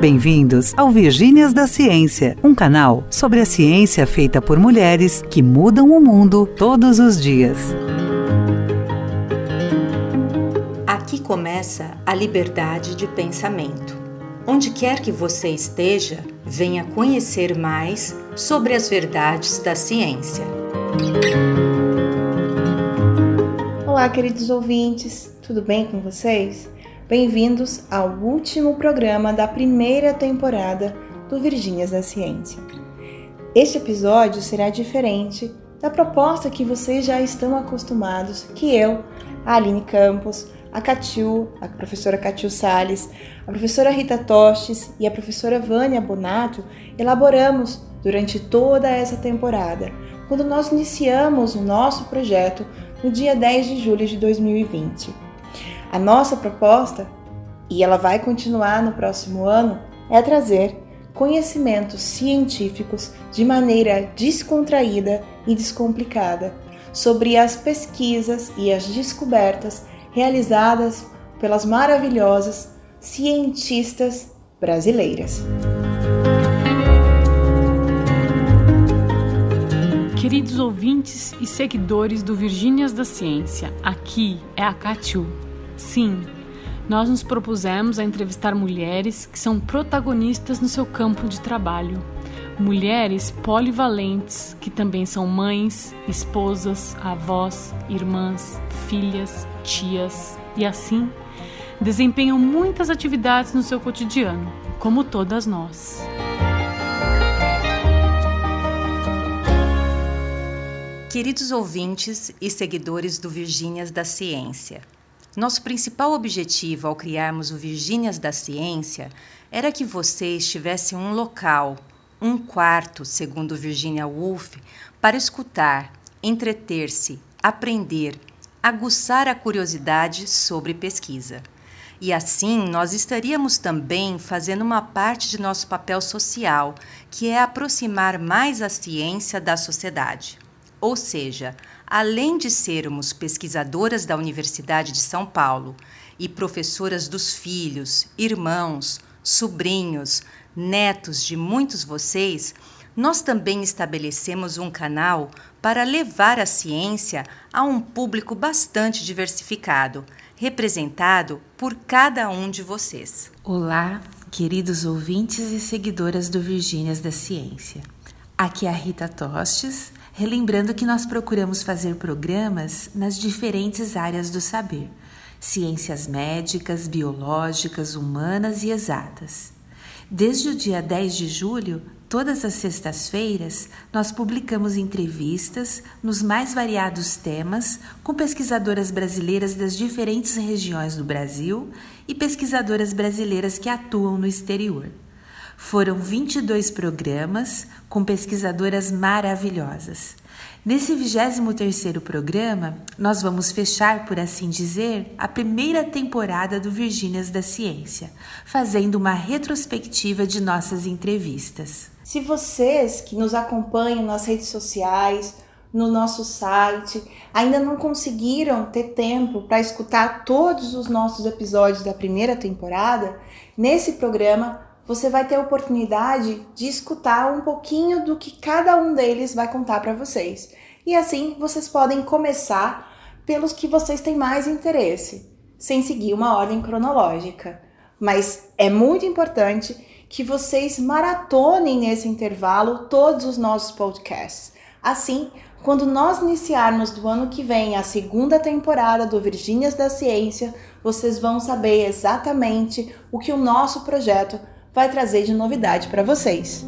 Bem-vindos ao Virgínias da Ciência, um canal sobre a ciência feita por mulheres que mudam o mundo todos os dias. Aqui começa a liberdade de pensamento. Onde quer que você esteja, venha conhecer mais sobre as verdades da ciência. Olá, queridos ouvintes, tudo bem com vocês? Bem-vindos ao último programa da primeira temporada do Virgínias da Ciência. Este episódio será diferente da proposta que vocês já estão acostumados, que eu, a Aline Campos, a Catiu, a professora Catiu Sales, a professora Rita Tostes e a professora Vânia Bonato elaboramos durante toda essa temporada, quando nós iniciamos o nosso projeto no dia 10 de julho de 2020. A nossa proposta, e ela vai continuar no próximo ano, é trazer conhecimentos científicos de maneira descontraída e descomplicada sobre as pesquisas e as descobertas realizadas pelas maravilhosas cientistas brasileiras. Queridos ouvintes e seguidores do Virgínias da Ciência, aqui é a Catiu Sim, nós nos propusemos a entrevistar mulheres que são protagonistas no seu campo de trabalho. Mulheres polivalentes que também são mães, esposas, avós, irmãs, filhas, tias e assim desempenham muitas atividades no seu cotidiano, como todas nós. Queridos ouvintes e seguidores do Virgínias da Ciência, nosso principal objetivo ao criarmos o Virgínias da Ciência era que vocês tivessem um local, um quarto, segundo Virginia Woolf, para escutar, entreter-se, aprender, aguçar a curiosidade sobre pesquisa. E assim nós estaríamos também fazendo uma parte de nosso papel social, que é aproximar mais a ciência da sociedade. Ou seja, além de sermos pesquisadoras da Universidade de São Paulo e professoras dos filhos, irmãos, sobrinhos, netos de muitos vocês, nós também estabelecemos um canal para levar a ciência a um público bastante diversificado, representado por cada um de vocês. Olá, queridos ouvintes e seguidoras do Virgínias da Ciência. Aqui é a Rita Tostes relembrando que nós procuramos fazer programas nas diferentes áreas do saber: ciências médicas, biológicas, humanas e exatas. Desde o dia 10 de julho, todas as sextas-feiras, nós publicamos entrevistas nos mais variados temas com pesquisadoras brasileiras das diferentes regiões do Brasil e pesquisadoras brasileiras que atuam no exterior. Foram 22 programas com pesquisadoras maravilhosas. Nesse 23º programa, nós vamos fechar, por assim dizer, a primeira temporada do Virgínias da Ciência, fazendo uma retrospectiva de nossas entrevistas. Se vocês que nos acompanham nas redes sociais, no nosso site, ainda não conseguiram ter tempo para escutar todos os nossos episódios da primeira temporada, nesse programa você vai ter a oportunidade de escutar um pouquinho do que cada um deles vai contar para vocês. E assim vocês podem começar pelos que vocês têm mais interesse, sem seguir uma ordem cronológica. Mas é muito importante que vocês maratonem nesse intervalo todos os nossos podcasts. Assim, quando nós iniciarmos do ano que vem a segunda temporada do Virgínias da Ciência, vocês vão saber exatamente o que o nosso projeto vai trazer de novidade para vocês.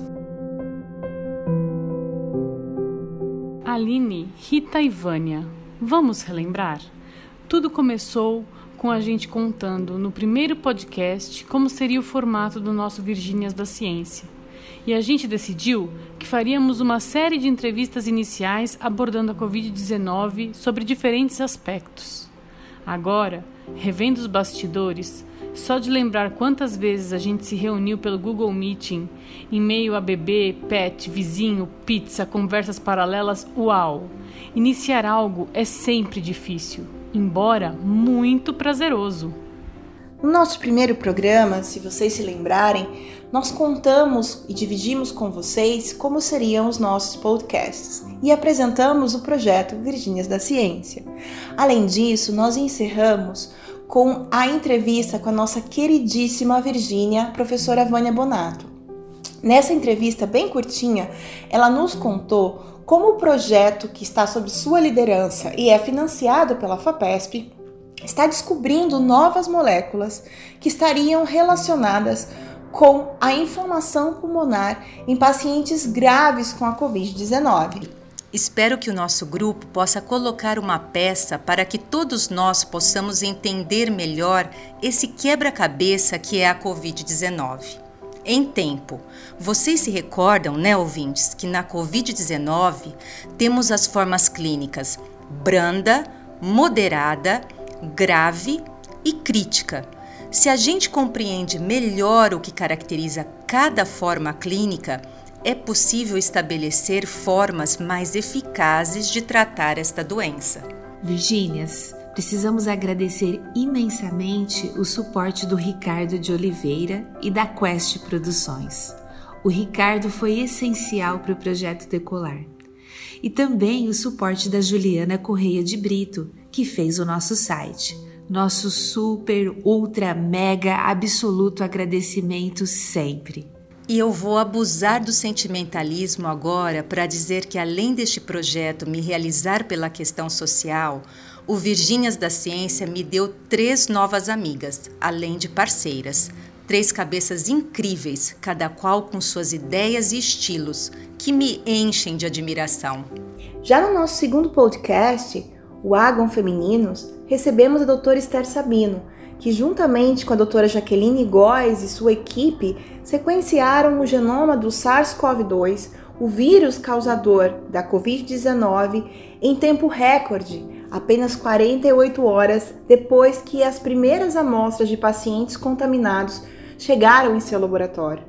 Aline, Rita e Vânia, vamos relembrar? Tudo começou com a gente contando no primeiro podcast como seria o formato do nosso Virgínias da Ciência. E a gente decidiu que faríamos uma série de entrevistas iniciais abordando a Covid-19 sobre diferentes aspectos. Agora, revendo os bastidores, só de lembrar quantas vezes a gente se reuniu pelo Google Meeting, em meio a bebê, pet, vizinho, pizza, conversas paralelas, uau! Iniciar algo é sempre difícil, embora muito prazeroso. No nosso primeiro programa, se vocês se lembrarem, nós contamos e dividimos com vocês como seriam os nossos podcasts e apresentamos o projeto Virgínias da Ciência. Além disso, nós encerramos com a entrevista com a nossa queridíssima Virgínia, professora Vânia Bonato. Nessa entrevista bem curtinha, ela nos contou como o projeto que está sob sua liderança e é financiado pela FAPESP está descobrindo novas moléculas que estariam relacionadas com a inflamação pulmonar em pacientes graves com a Covid-19. Espero que o nosso grupo possa colocar uma peça para que todos nós possamos entender melhor esse quebra-cabeça que é a Covid-19. Em tempo, vocês se recordam, né, ouvintes, que na Covid-19 temos as formas clínicas branda, moderada, grave e crítica se a gente compreende melhor o que caracteriza cada forma clínica, é possível estabelecer formas mais eficazes de tratar esta doença. Virgínias, precisamos agradecer imensamente o suporte do Ricardo de Oliveira e da Quest Produções. O Ricardo foi essencial para o projeto decolar. E também o suporte da Juliana Correia de Brito, que fez o nosso site nosso super, ultra, mega, absoluto agradecimento sempre. E eu vou abusar do sentimentalismo agora para dizer que, além deste projeto me realizar pela questão social, o Virgínias da Ciência me deu três novas amigas, além de parceiras. Três cabeças incríveis, cada qual com suas ideias e estilos, que me enchem de admiração. Já no nosso segundo podcast, o Agon Femininos, recebemos a doutora Esther Sabino, que juntamente com a doutora Jaqueline Góes e sua equipe sequenciaram o genoma do SARS-CoV-2, o vírus causador da Covid-19, em tempo recorde, apenas 48 horas depois que as primeiras amostras de pacientes contaminados chegaram em seu laboratório.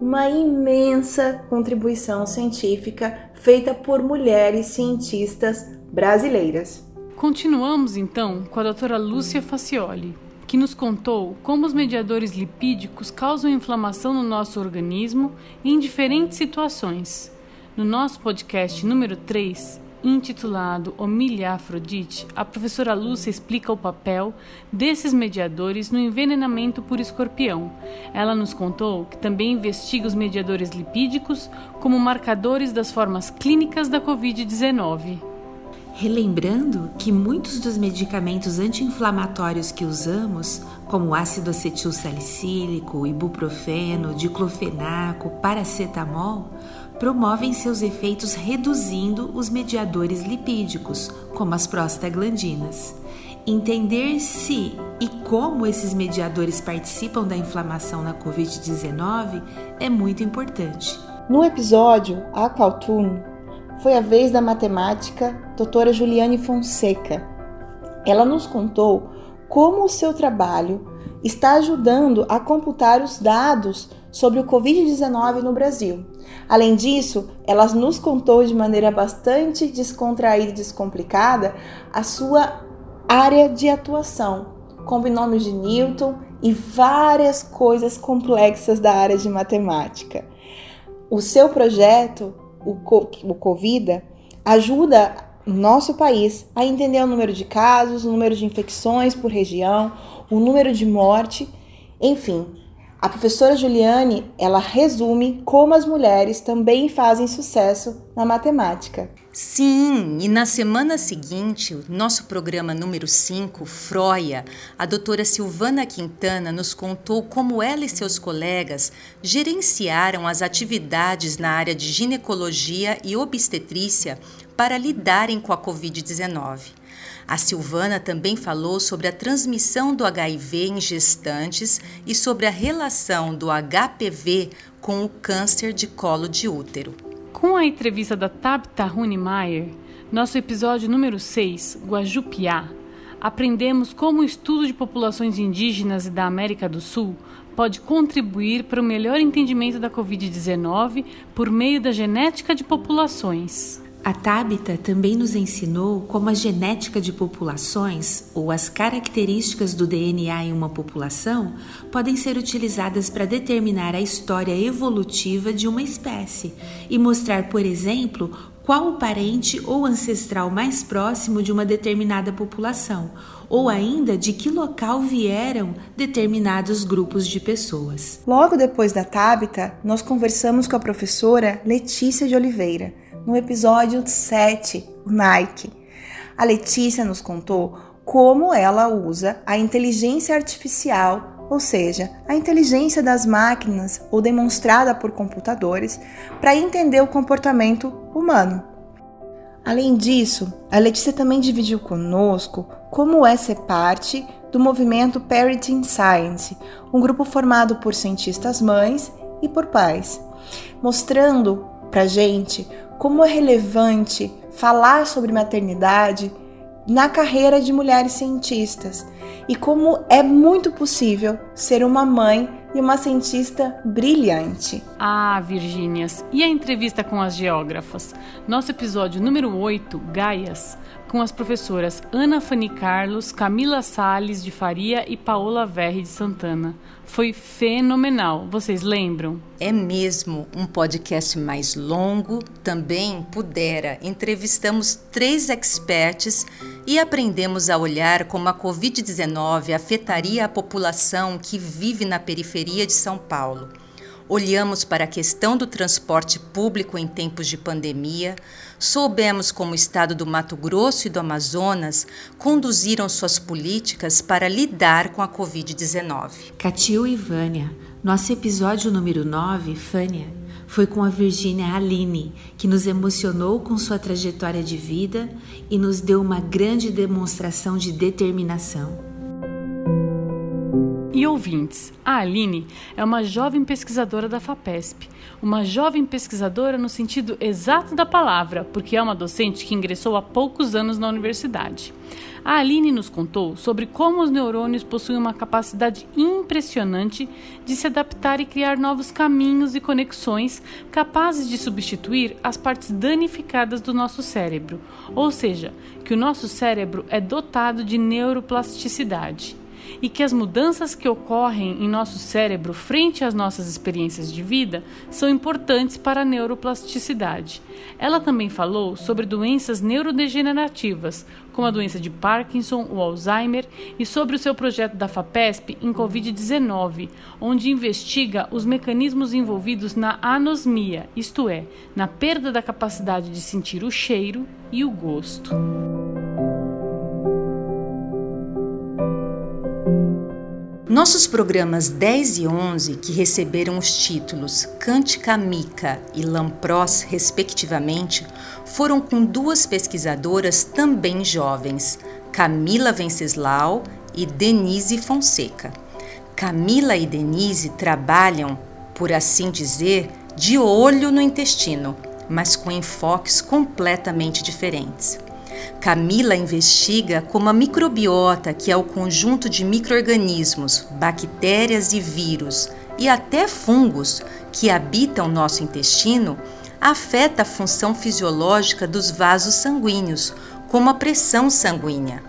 Uma imensa contribuição científica feita por mulheres cientistas brasileiras. Continuamos então com a doutora Lúcia Facioli, que nos contou como os mediadores lipídicos causam inflamação no nosso organismo em diferentes situações. No nosso podcast número 3, intitulado Omilha Afrodite, a professora Lúcia explica o papel desses mediadores no envenenamento por escorpião. Ela nos contou que também investiga os mediadores lipídicos como marcadores das formas clínicas da Covid-19 relembrando que muitos dos medicamentos anti-inflamatórios que usamos, como ácido acetil salicílico, ibuprofeno, diclofenaco, paracetamol, promovem seus efeitos reduzindo os mediadores lipídicos, como as prostaglandinas. Entender se e como esses mediadores participam da inflamação na COVID-19 é muito importante. No episódio Aqualtune, foi a vez da matemática doutora Juliane Fonseca. Ela nos contou como o seu trabalho está ajudando a computar os dados sobre o Covid-19 no Brasil. Além disso, ela nos contou de maneira bastante descontraída e descomplicada a sua área de atuação, com binômios de Newton e várias coisas complexas da área de matemática. O seu projeto o, Covida ajuda nosso país a entender o número de casos, o número de infecções por região, o número de morte, enfim. A professora Juliane, ela resume como as mulheres também fazem sucesso na matemática. Sim, e na semana seguinte, o nosso programa número 5, Froia, a doutora Silvana Quintana nos contou como ela e seus colegas gerenciaram as atividades na área de ginecologia e obstetrícia para lidarem com a Covid-19. A Silvana também falou sobre a transmissão do HIV em gestantes e sobre a relação do HPV com o câncer de colo de útero. Com a entrevista da Tabitha Hunemeyer, nosso episódio número 6, Guajupiá, aprendemos como o estudo de populações indígenas e da América do Sul pode contribuir para o melhor entendimento da Covid-19 por meio da genética de populações. A Tábita também nos ensinou como a genética de populações ou as características do DNA em uma população podem ser utilizadas para determinar a história evolutiva de uma espécie e mostrar, por exemplo, qual o parente ou ancestral mais próximo de uma determinada população, ou ainda de que local vieram determinados grupos de pessoas. Logo depois da Tábita, nós conversamos com a professora Letícia de Oliveira no episódio 7, o Nike. A Letícia nos contou como ela usa a inteligência artificial, ou seja, a inteligência das máquinas ou demonstrada por computadores, para entender o comportamento humano. Além disso, a Letícia também dividiu conosco como é ser parte do movimento Parenting Science, um grupo formado por cientistas mães e por pais, mostrando para gente como é relevante falar sobre maternidade na carreira de mulheres cientistas e como é muito possível ser uma mãe e uma cientista brilhante. Ah, Virgínias, e a entrevista com as geógrafas? Nosso episódio número 8, Gaias, com as professoras Ana Fani Carlos, Camila Sales de Faria e Paola Verri de Santana. Foi fenomenal, vocês lembram? É mesmo um podcast mais longo, também pudera. Entrevistamos três experts e aprendemos a olhar como a Covid-19 afetaria a população que vive na periferia de São Paulo. Olhamos para a questão do transporte público em tempos de pandemia, soubemos como o estado do Mato Grosso e do Amazonas conduziram suas políticas para lidar com a Covid-19. Catil e Vânia, nosso episódio número 9, Fânia, foi com a Virgínia Aline, que nos emocionou com sua trajetória de vida e nos deu uma grande demonstração de determinação. E ouvintes, a Aline é uma jovem pesquisadora da FAPESP, uma jovem pesquisadora no sentido exato da palavra, porque é uma docente que ingressou há poucos anos na universidade. A Aline nos contou sobre como os neurônios possuem uma capacidade impressionante de se adaptar e criar novos caminhos e conexões capazes de substituir as partes danificadas do nosso cérebro, ou seja, que o nosso cérebro é dotado de neuroplasticidade e que as mudanças que ocorrem em nosso cérebro frente às nossas experiências de vida são importantes para a neuroplasticidade. Ela também falou sobre doenças neurodegenerativas, como a doença de Parkinson, o Alzheimer, e sobre o seu projeto da FAPESP em Covid-19, onde investiga os mecanismos envolvidos na anosmia, isto é, na perda da capacidade de sentir o cheiro e o gosto. Nossos programas 10 e 11, que receberam os títulos Cântica Mica e Lampros, respectivamente, foram com duas pesquisadoras também jovens, Camila Venceslau e Denise Fonseca. Camila e Denise trabalham, por assim dizer, de olho no intestino, mas com enfoques completamente diferentes. Camila investiga como a microbiota, que é o conjunto de microorganismos, bactérias e vírus e até fungos que habitam nosso intestino, afeta a função fisiológica dos vasos sanguíneos, como a pressão sanguínea.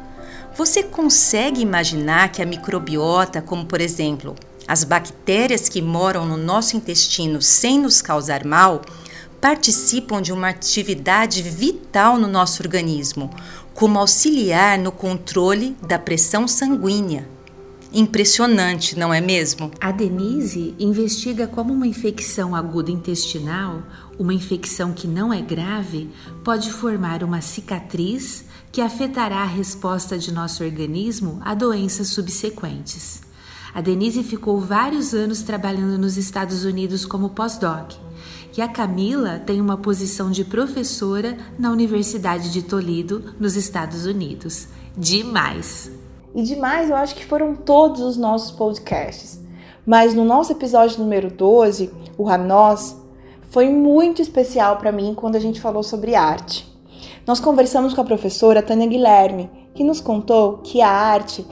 Você consegue imaginar que a microbiota, como por exemplo as bactérias que moram no nosso intestino sem nos causar mal, participam de uma atividade vital no nosso organismo, como auxiliar no controle da pressão sanguínea. Impressionante, não é mesmo? A Denise investiga como uma infecção aguda intestinal, uma infecção que não é grave, pode formar uma cicatriz que afetará a resposta de nosso organismo a doenças subsequentes. A Denise ficou vários anos trabalhando nos Estados Unidos como pós-doc que a Camila tem uma posição de professora na Universidade de Toledo, nos Estados Unidos. Demais! E demais, eu acho que foram todos os nossos podcasts. Mas no nosso episódio número 12, o Ranós, foi muito especial para mim quando a gente falou sobre arte. Nós conversamos com a professora Tânia Guilherme, que nos contou que a arte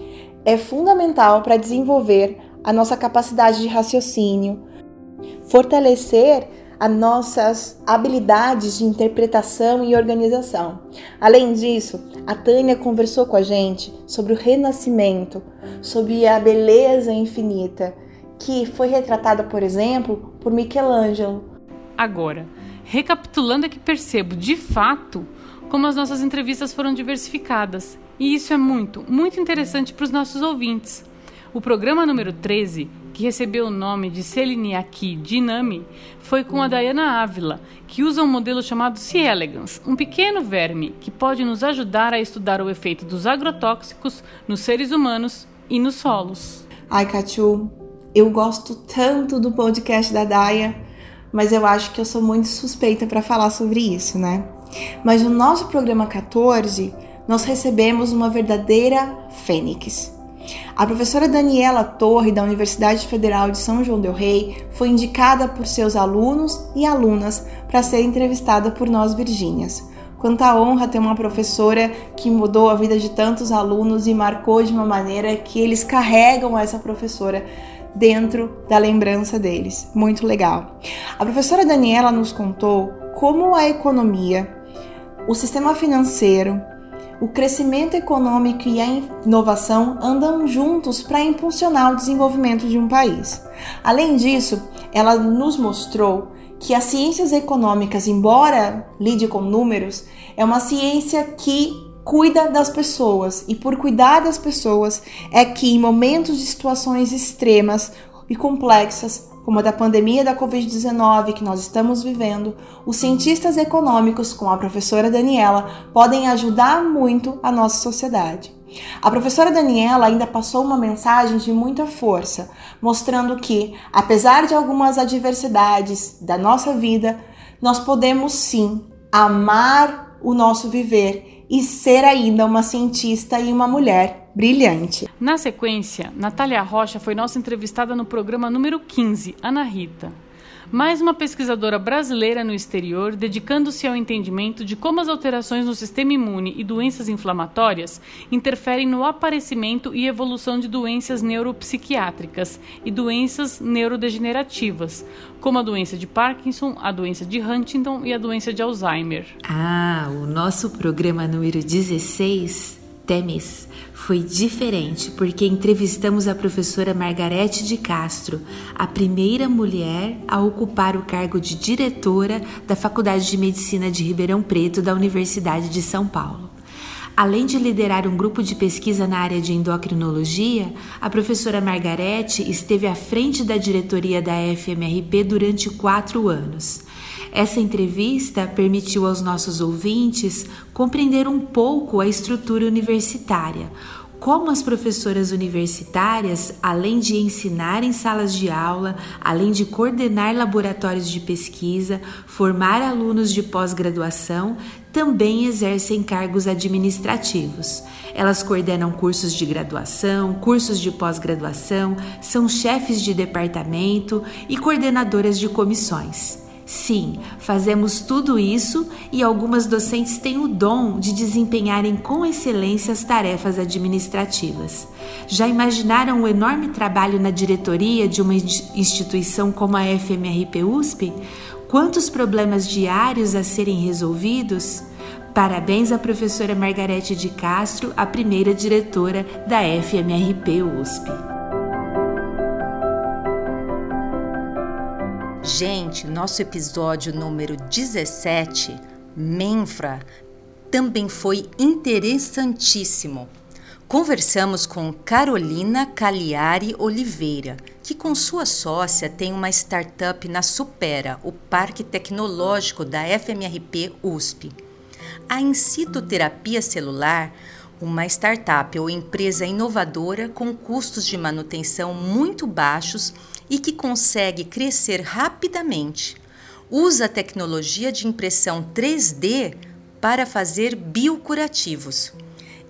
é fundamental para desenvolver a nossa capacidade de raciocínio, fortalecer as nossas habilidades de interpretação e organização. Além disso, a Tânia conversou com a gente sobre o renascimento, sobre a beleza infinita, que foi retratada, por exemplo, por Michelangelo. Agora, recapitulando é que percebo de fato como as nossas entrevistas foram diversificadas. E isso é muito, muito interessante para os nossos ouvintes. O programa número 13 que recebeu o nome de Seliniaki Dinami, foi com a Diana Ávila, que usa um modelo chamado C. elegans, um pequeno verme que pode nos ajudar a estudar o efeito dos agrotóxicos nos seres humanos e nos solos. Ai, Cachu, eu gosto tanto do podcast da Daya, mas eu acho que eu sou muito suspeita para falar sobre isso, né? Mas no nosso programa 14, nós recebemos uma verdadeira fênix. A professora Daniela Torre, da Universidade Federal de São João Del Rei, foi indicada por seus alunos e alunas para ser entrevistada por nós Virgínias. Quanta honra ter uma professora que mudou a vida de tantos alunos e marcou de uma maneira que eles carregam essa professora dentro da lembrança deles. Muito legal. A professora Daniela nos contou como a economia, o sistema financeiro, o crescimento econômico e a inovação andam juntos para impulsionar o desenvolvimento de um país. Além disso, ela nos mostrou que as ciências econômicas, embora lide com números, é uma ciência que cuida das pessoas e por cuidar das pessoas é que em momentos de situações extremas e complexas como a da pandemia da Covid-19 que nós estamos vivendo, os cientistas econômicos, com a professora Daniela, podem ajudar muito a nossa sociedade. A professora Daniela ainda passou uma mensagem de muita força, mostrando que, apesar de algumas adversidades da nossa vida, nós podemos sim amar o nosso viver e ser ainda uma cientista e uma mulher brilhante. Na sequência, Natália Rocha foi nossa entrevistada no programa número 15, Ana Rita. Mais uma pesquisadora brasileira no exterior dedicando-se ao entendimento de como as alterações no sistema imune e doenças inflamatórias interferem no aparecimento e evolução de doenças neuropsiquiátricas e doenças neurodegenerativas, como a doença de Parkinson, a doença de Huntington e a doença de Alzheimer. Ah, o nosso programa número 16, TEMES, foi diferente porque entrevistamos a professora Margarete de Castro, a primeira mulher a ocupar o cargo de diretora da Faculdade de Medicina de Ribeirão Preto da Universidade de São Paulo. Além de liderar um grupo de pesquisa na área de endocrinologia, a professora Margarete esteve à frente da diretoria da FMRP durante quatro anos. Essa entrevista permitiu aos nossos ouvintes compreender um pouco a estrutura universitária, como as professoras universitárias, além de ensinar em salas de aula, além de coordenar laboratórios de pesquisa, formar alunos de pós-graduação, também exercem cargos administrativos. Elas coordenam cursos de graduação, cursos de pós-graduação, são chefes de departamento e coordenadoras de comissões. Sim, fazemos tudo isso e algumas docentes têm o dom de desempenharem com excelência as tarefas administrativas. Já imaginaram o enorme trabalho na diretoria de uma instituição como a FMRP USP? Quantos problemas diários a serem resolvidos? Parabéns à professora Margarete de Castro, a primeira diretora da FMRP USP. Gente, nosso episódio número 17, Menfra, também foi interessantíssimo. Conversamos com Carolina Cagliari Oliveira, que com sua sócia tem uma startup na Supera, o Parque Tecnológico da FMRP USP. A incitoterapia celular uma startup ou empresa inovadora com custos de manutenção muito baixos e que consegue crescer rapidamente. Usa a tecnologia de impressão 3D para fazer biocurativos.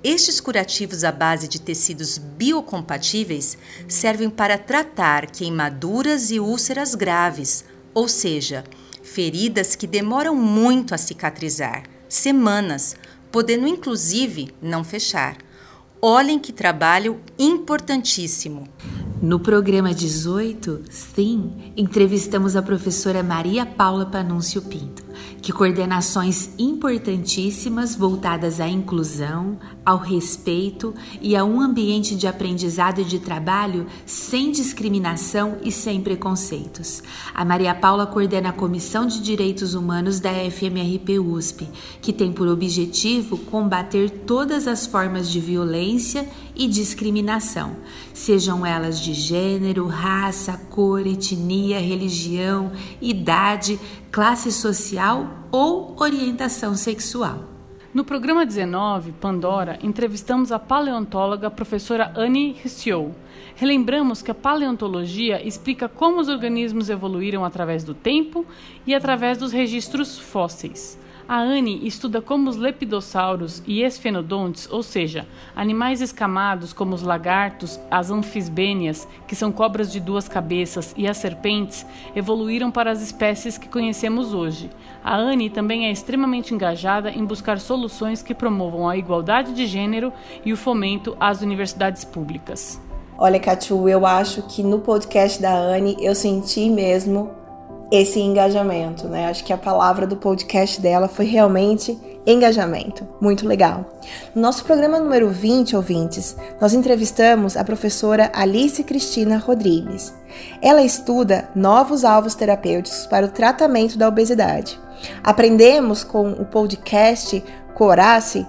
Estes curativos à base de tecidos biocompatíveis servem para tratar queimaduras e úlceras graves, ou seja, feridas que demoram muito a cicatrizar semanas podendo inclusive não fechar. Olhem que trabalho importantíssimo. No programa 18, sim, entrevistamos a professora Maria Paula Panúncio Pinto, que coordena ações importantíssimas voltadas à inclusão, ao respeito e a um ambiente de aprendizado e de trabalho sem discriminação e sem preconceitos. A Maria Paula coordena a Comissão de Direitos Humanos da FMRP USP, que tem por objetivo combater todas as formas de violência e discriminação, sejam elas de gênero, raça, cor, etnia, religião, idade, classe social ou orientação sexual. No programa 19, Pandora, entrevistamos a paleontóloga professora Annie Hsiou. Relembramos que a paleontologia explica como os organismos evoluíram através do tempo e através dos registros fósseis. A Anne estuda como os lepidossauros e esfenodontes, ou seja, animais escamados como os lagartos, as anfisbênias, que são cobras de duas cabeças, e as serpentes, evoluíram para as espécies que conhecemos hoje. A Anne também é extremamente engajada em buscar soluções que promovam a igualdade de gênero e o fomento às universidades públicas. Olha, Catu, eu acho que no podcast da Anne eu senti mesmo esse engajamento, né? Acho que a palavra do podcast dela foi realmente engajamento. Muito legal. No nosso programa número 20, ouvintes, nós entrevistamos a professora Alice Cristina Rodrigues. Ela estuda novos alvos terapêuticos para o tratamento da obesidade. Aprendemos com o podcast Corace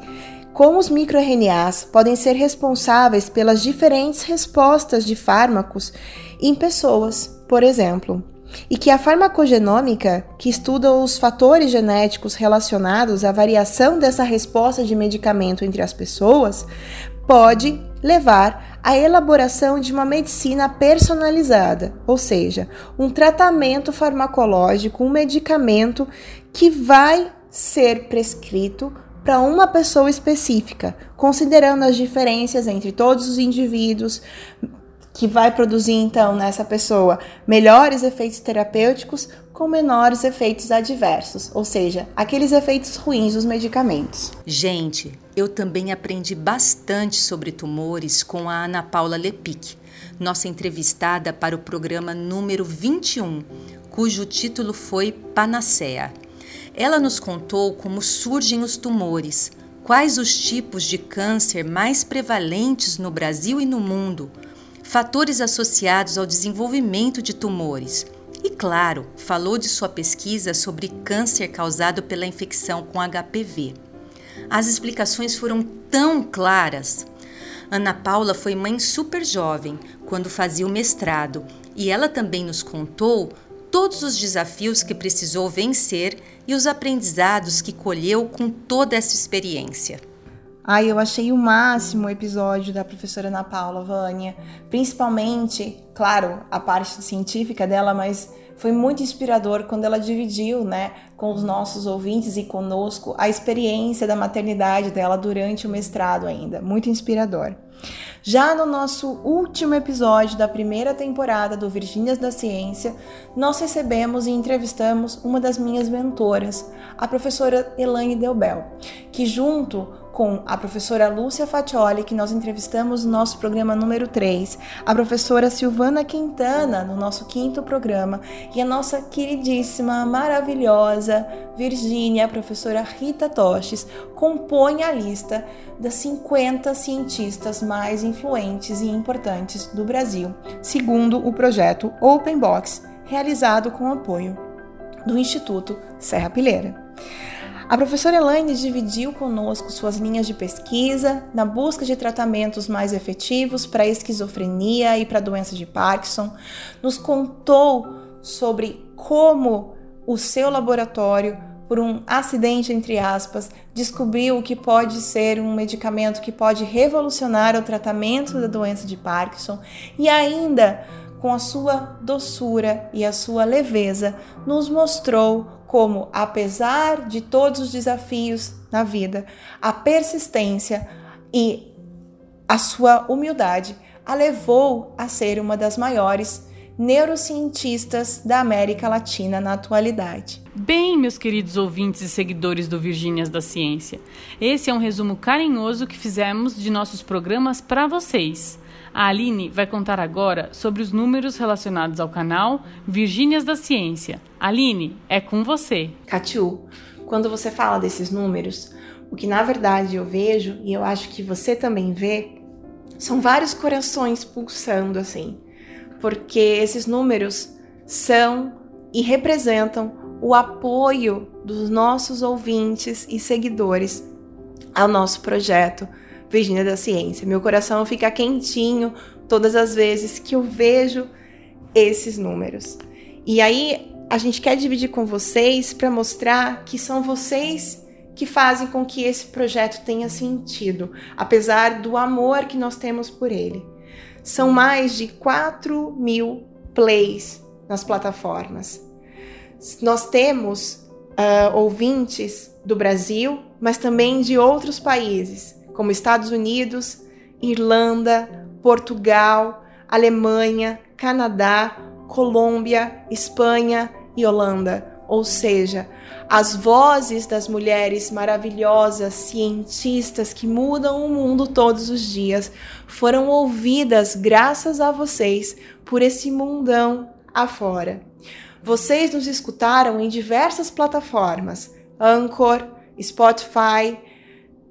como os microRNAs podem ser responsáveis pelas diferentes respostas de fármacos em pessoas, por exemplo e que a farmacogenômica, que estuda os fatores genéticos relacionados à variação dessa resposta de medicamento entre as pessoas, pode levar à elaboração de uma medicina personalizada, ou seja, um tratamento farmacológico, um medicamento que vai ser prescrito para uma pessoa específica, considerando as diferenças entre todos os indivíduos, que vai produzir então nessa pessoa melhores efeitos terapêuticos com menores efeitos adversos, ou seja, aqueles efeitos ruins dos medicamentos. Gente, eu também aprendi bastante sobre tumores com a Ana Paula Lepic, nossa entrevistada para o programa número 21, cujo título foi Panacea. Ela nos contou como surgem os tumores, quais os tipos de câncer mais prevalentes no Brasil e no mundo fatores associados ao desenvolvimento de tumores. E, claro, falou de sua pesquisa sobre câncer causado pela infecção com HPV. As explicações foram tão claras. Ana Paula foi mãe super jovem quando fazia o mestrado e ela também nos contou todos os desafios que precisou vencer e os aprendizados que colheu com toda essa experiência. Ai, eu achei o máximo o episódio da professora Ana Paula Vânia, principalmente, claro, a parte científica dela, mas foi muito inspirador quando ela dividiu, né, com os nossos ouvintes e conosco a experiência da maternidade dela durante o mestrado ainda. Muito inspirador. Já no nosso último episódio da primeira temporada do Virgínias da Ciência, nós recebemos e entrevistamos uma das minhas mentoras, a professora Elaine Delbel, que junto com a professora Lúcia Fatioli, que nós entrevistamos no nosso programa número 3, a professora Silvana Quintana, no nosso quinto programa, e a nossa queridíssima, maravilhosa Virgínia, a professora Rita Toches, compõem a lista das 50 cientistas mais influentes e importantes do Brasil, segundo o projeto Open Box, realizado com apoio do Instituto Serra Pileira. A professora Elaine dividiu conosco suas linhas de pesquisa na busca de tratamentos mais efetivos para a esquizofrenia e para a doença de Parkinson, nos contou sobre como o seu laboratório, por um acidente entre aspas, descobriu que pode ser um medicamento que pode revolucionar o tratamento da doença de Parkinson e ainda com a sua doçura e a sua leveza, nos mostrou como, apesar de todos os desafios na vida, a persistência e a sua humildade a levou a ser uma das maiores neurocientistas da América Latina na atualidade. Bem, meus queridos ouvintes e seguidores do Virgínias da Ciência, esse é um resumo carinhoso que fizemos de nossos programas para vocês. A Aline vai contar agora sobre os números relacionados ao canal Virgínias da Ciência. Aline, é com você. Catiu, quando você fala desses números, o que na verdade eu vejo, e eu acho que você também vê, são vários corações pulsando assim, porque esses números são e representam o apoio dos nossos ouvintes e seguidores ao nosso projeto Virgínia da Ciência. Meu coração fica quentinho todas as vezes que eu vejo esses números. E aí a gente quer dividir com vocês para mostrar que são vocês que fazem com que esse projeto tenha sentido, apesar do amor que nós temos por ele. São mais de 4 mil plays nas plataformas. Nós temos uh, ouvintes do Brasil, mas também de outros países como Estados Unidos, Irlanda, Portugal, Alemanha, Canadá, Colômbia, Espanha e Holanda. Ou seja, as vozes das mulheres maravilhosas, cientistas que mudam o mundo todos os dias foram ouvidas graças a vocês por esse mundão afora. Vocês nos escutaram em diversas plataformas: Anchor, Spotify,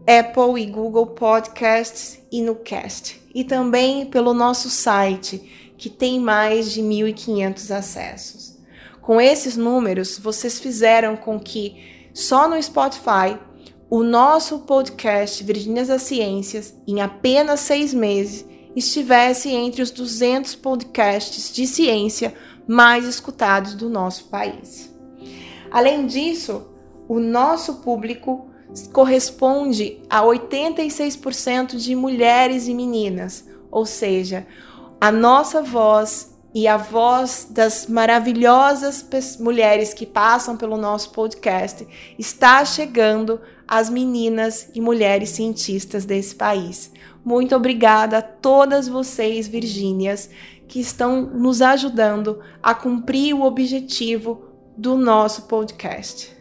Apple e Google Podcasts e no Cast, e também pelo nosso site, que tem mais de 1.500 acessos. Com esses números, vocês fizeram com que só no Spotify o nosso podcast Virgínias das Ciências, em apenas seis meses, estivesse entre os 200 podcasts de ciência mais escutados do nosso país. Além disso, o nosso público corresponde a 86% de mulheres e meninas, ou seja, a nossa voz e a voz das maravilhosas mulheres que passam pelo nosso podcast está chegando às meninas e mulheres cientistas desse país. Muito obrigada a todas vocês, Virgínias, que estão nos ajudando a cumprir o objetivo do nosso podcast.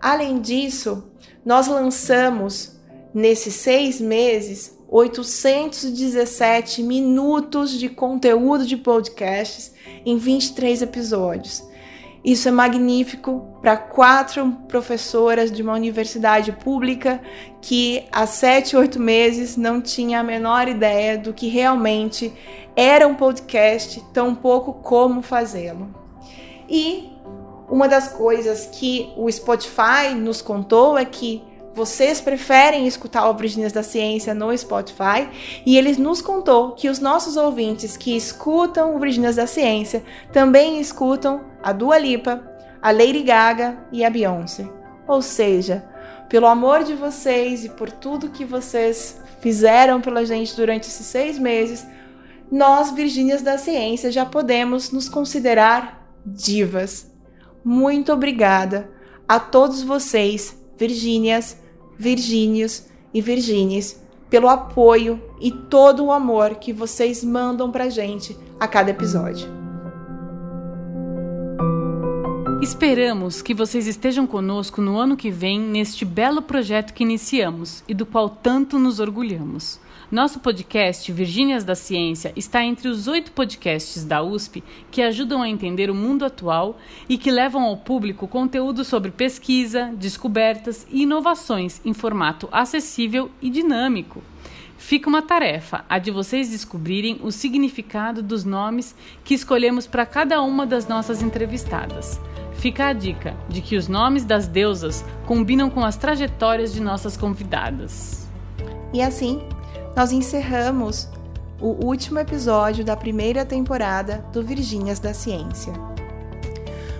Além disso, nós lançamos nesses seis meses 817 minutos de conteúdo de podcasts em 23 episódios. Isso é magnífico para quatro professoras de uma universidade pública que há sete, oito meses não tinha a menor ideia do que realmente era um podcast, tão pouco como fazê-lo. E uma das coisas que o Spotify nos contou é que vocês preferem escutar Virgínias da Ciência no Spotify e eles nos contou que os nossos ouvintes que escutam Virgínias da Ciência também escutam a Dua Lipa, a Lady Gaga e a Beyoncé. Ou seja, pelo amor de vocês e por tudo que vocês fizeram pela gente durante esses seis meses, nós, Virgínias da Ciência, já podemos nos considerar divas. Muito obrigada a todos vocês, Virgínias, Virgínios e Virgínias, pelo apoio e todo o amor que vocês mandam pra gente a cada episódio. Esperamos que vocês estejam conosco no ano que vem neste belo projeto que iniciamos e do qual tanto nos orgulhamos. Nosso podcast Virgínias da Ciência está entre os oito podcasts da USP que ajudam a entender o mundo atual e que levam ao público conteúdo sobre pesquisa, descobertas e inovações em formato acessível e dinâmico. Fica uma tarefa, a de vocês descobrirem o significado dos nomes que escolhemos para cada uma das nossas entrevistadas. Fica a dica de que os nomes das deusas combinam com as trajetórias de nossas convidadas. E assim, nós encerramos o último episódio da primeira temporada do Virgínias da Ciência.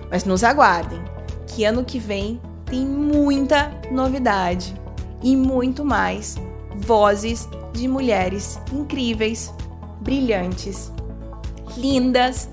Mas nos aguardem, que ano que vem tem muita novidade e muito mais vozes de mulheres incríveis, brilhantes, lindas,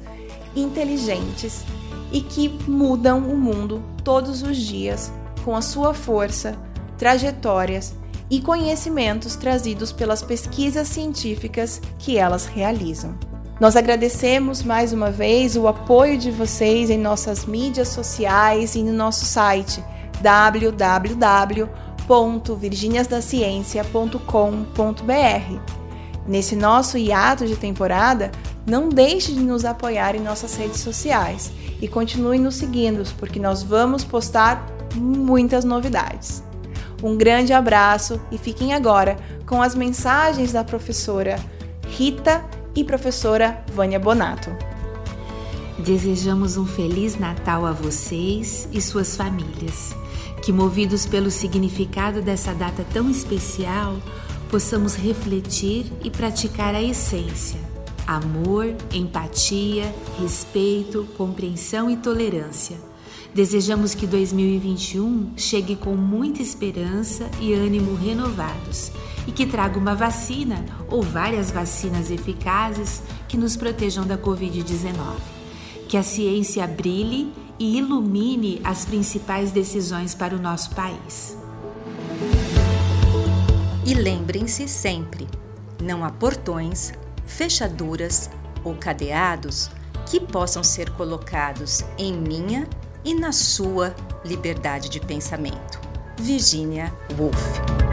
inteligentes e que mudam o mundo todos os dias com a sua força, trajetórias e conhecimentos trazidos pelas pesquisas científicas que elas realizam. Nós agradecemos mais uma vez o apoio de vocês em nossas mídias sociais e no nosso site www.virginiasdaciencia.com.br. Nesse nosso hiato de temporada, não deixe de nos apoiar em nossas redes sociais e continue nos seguindo, porque nós vamos postar muitas novidades. Um grande abraço e fiquem agora com as mensagens da professora Rita e professora Vânia Bonato. Desejamos um feliz Natal a vocês e suas famílias. Que, movidos pelo significado dessa data tão especial, possamos refletir e praticar a essência: amor, empatia, respeito, compreensão e tolerância. Desejamos que 2021 chegue com muita esperança e ânimo renovados e que traga uma vacina ou várias vacinas eficazes que nos protejam da Covid-19. Que a ciência brilhe e ilumine as principais decisões para o nosso país. E lembrem-se sempre: não há portões, fechaduras ou cadeados que possam ser colocados em minha e na sua liberdade de pensamento. Virginia Woolf